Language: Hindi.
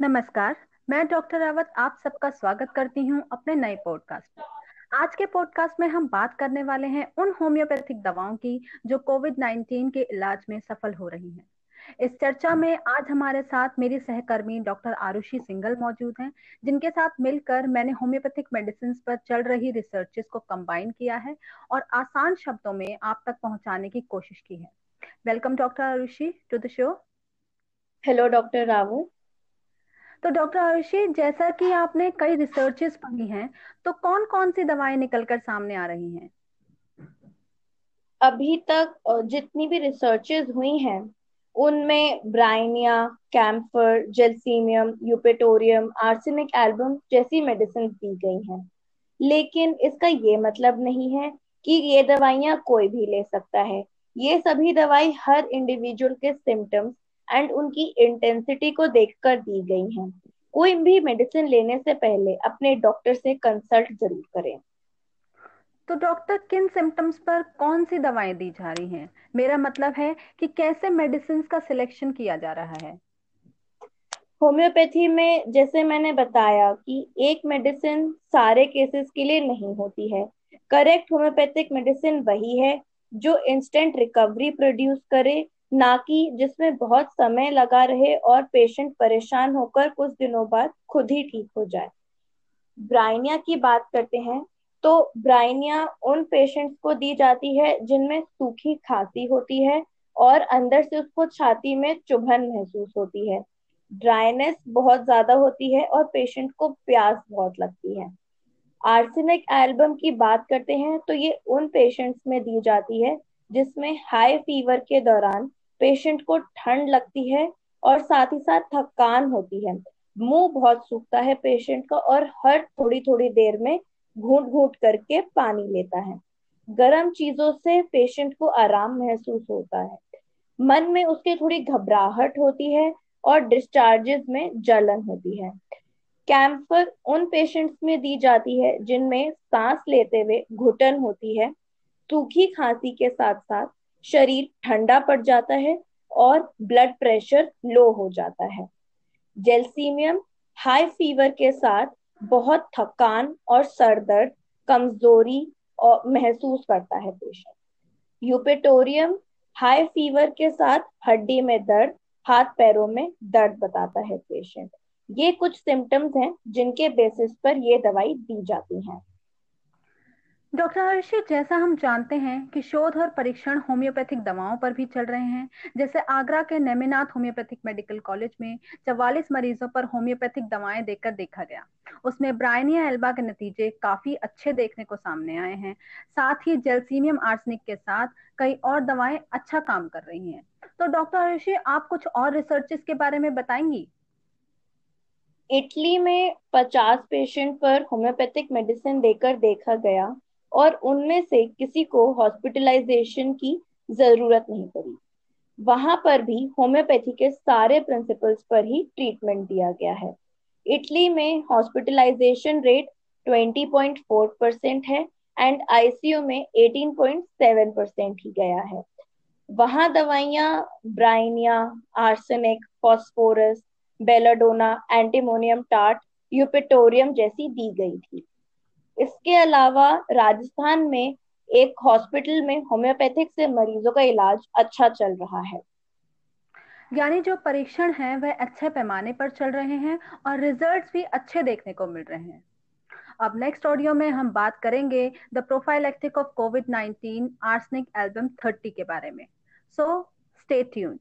नमस्कार, मैं डॉक्टर रावत आप सबका स्वागत करती हूँ अपने नए पॉडकास्ट में। आज के पॉडकास्ट में हम बात करने वाले हैं उन होम्योपैथिक दवाओं की जो कोविड 19 के इलाज में सफल हो रही हैं। इस चर्चा में आज हमारे साथ मेरी सहकर्मी डॉक्टर आरुषि सिंगल मौजूद हैं, जिनके साथ मिलकर मैंने होम्योपैथिक मेडिसिन पर चल रही रिसर्चेस को कंबाइन किया है और आसान शब्दों में आप तक पहुँचाने की कोशिश की है। Welcome doctor Arushi to the show hello doctor Rawat. तो डॉक्टर आयुषी जैसा कि आपने कई रिसर्चेस पढ़ी हैं तो कौन कौन सी दवाएँ निकलकर सामने आ रही हैं? अभी तक जितनी भी रिसर्चेस हुई हैं, उनमें bryonia, camphor, gelsemium, eupatorium, arsenic album जैसी मेडिसिन दी गई हैं। लेकिन इसका ये मतलब नहीं है कि ये दवाइयाँ कोई भी ले सकता है। ये सभी दवाई हर इंडिविजुअल के सिम्टम्स एंड उनकी इंटेंसिटी को देखकर दी गई हैं। कोई भी मेडिसिन लेने से पहले अपने डॉक्टर से कंसल्ट ज़रूर करें। तो डॉक्टर किन सिम्टम्स पर कौन सी दवाएँ दी जा रही हैं? मेरा मतलब है कि कैसे मेडिसिन का सिलेक्शन किया जा रहा है? होम्योपैथी में जैसे मैंने बताया कि एक मेडिसिन सारे केसेस के लिए नहीं होती है। करेक्ट होम्योपैथिक मेडिसिन वही है जो इंस्टेंट रिकवरी प्रोड्यूस करे ना कि जिसमें बहुत समय लगा रहे और पेशेंट परेशान होकर कुछ दिनों बाद खुद ही ठीक हो जाए। ब्राइनिया की बात करते हैं तो ब्राइनिया उन पेशेंट्स को दी जाती है जिनमें सूखी खांसी होती है और अंदर से उसको छाती में चुभन महसूस होती है। ड्राइनेस बहुत ज़्यादा होती है और पेशेंट को प्यास बहुत लगती है। आर्सेनिक एल्बम की बात करते हैं तो ये उन पेशेंट्स में दी जाती है जिसमें हाई फीवर के दौरान पेशेंट को ठंड लगती है और साथ ही साथ थकान होती है। मुँह बहुत सूखता है पेशेंट का और हर थोड़ी थोड़ी देर में घूट घूट करके पानी लेता है। गर्म चीज़ों से पेशेंट को आराम महसूस होता है। मन में उसके थोड़ी घबराहट होती है और डिस्चार्जेस में जलन होती है। कैंफर उन पेशेंट्स में दी जाती है जिनमें सांस लेते हुए घुटन होती है सूखी खांसी के साथ साथ शरीर ठंडा पड़ जाता है और ब्लड प्रेशर लो हो जाता है। जेल्सीमियम हाई फीवर के साथ बहुत थकान और सर दर्द कमज़ोरी और महसूस करता है पेशेंट यूपेटोरियम हाई फीवर के साथ हड्डी में दर्द, हाथ पैरों में दर्द बताता है पेशेंट ये कुछ सिम्टम्स हैं जिनके बेसिस पर ये दवाई दी जाती है। डॉक्टर हर्षी जैसा हम जानते हैं कि शोध और परीक्षण होम्योपैथिक दवाओं पर भी चल रहे हैं, जैसे आगरा के नेमिनाथ होम्योपैथिक मेडिकल कॉलेज में चवालीस मरीजों पर होम्योपैथिक दवाएँ देकर देखा गया। उसमें ब्रायनिया एल्बा के नतीजे काफ़ी अच्छे देखने को सामने आए हैं। साथ ही जेलसीमियम आर्सनिक के साथ कई और दवाएँ अच्छा काम कर रही हैं। तो डॉक्टर हर्षी आप कुछ और रिसर्चेस के बारे में बताएँगी? इटली में 50 पेशेंट पर होम्योपैथिक मेडिसिन देकर देखा गया। और उनमें से किसी को हॉस्पिटलाइजेशन की ज़रूरत नहीं पड़ी। वहाँ पर भी होम्योपैथी के सारे प्रिंसिपल्स पर ही ट्रीटमेंट दिया गया है। इटली में हॉस्पिटलाइजेशन रेट 20.4 परसेंट है एंड आईसीयू में 18.7 परसेंट ही गया है। वहाँ दवाइयाँ, bryonia, arsenic phosphorus belladonna antimonium tart eupatorium जैसी दी गई थी। इसके अलावा राजस्थान में एक हॉस्पिटल में होम्योपैथिक से मरीजों का इलाज अच्छा चल रहा है। यानी जो परीक्षण है, वह अच्छे पैमाने पर चल रहे हैं और रिजल्ट्स भी अच्छे देखने को मिल रहे हैं। अब नेक्स्ट ऑडियो में हम बात करेंगे the prophylactic of covid 19 arsenic album 30 के बारे में। So stay tuned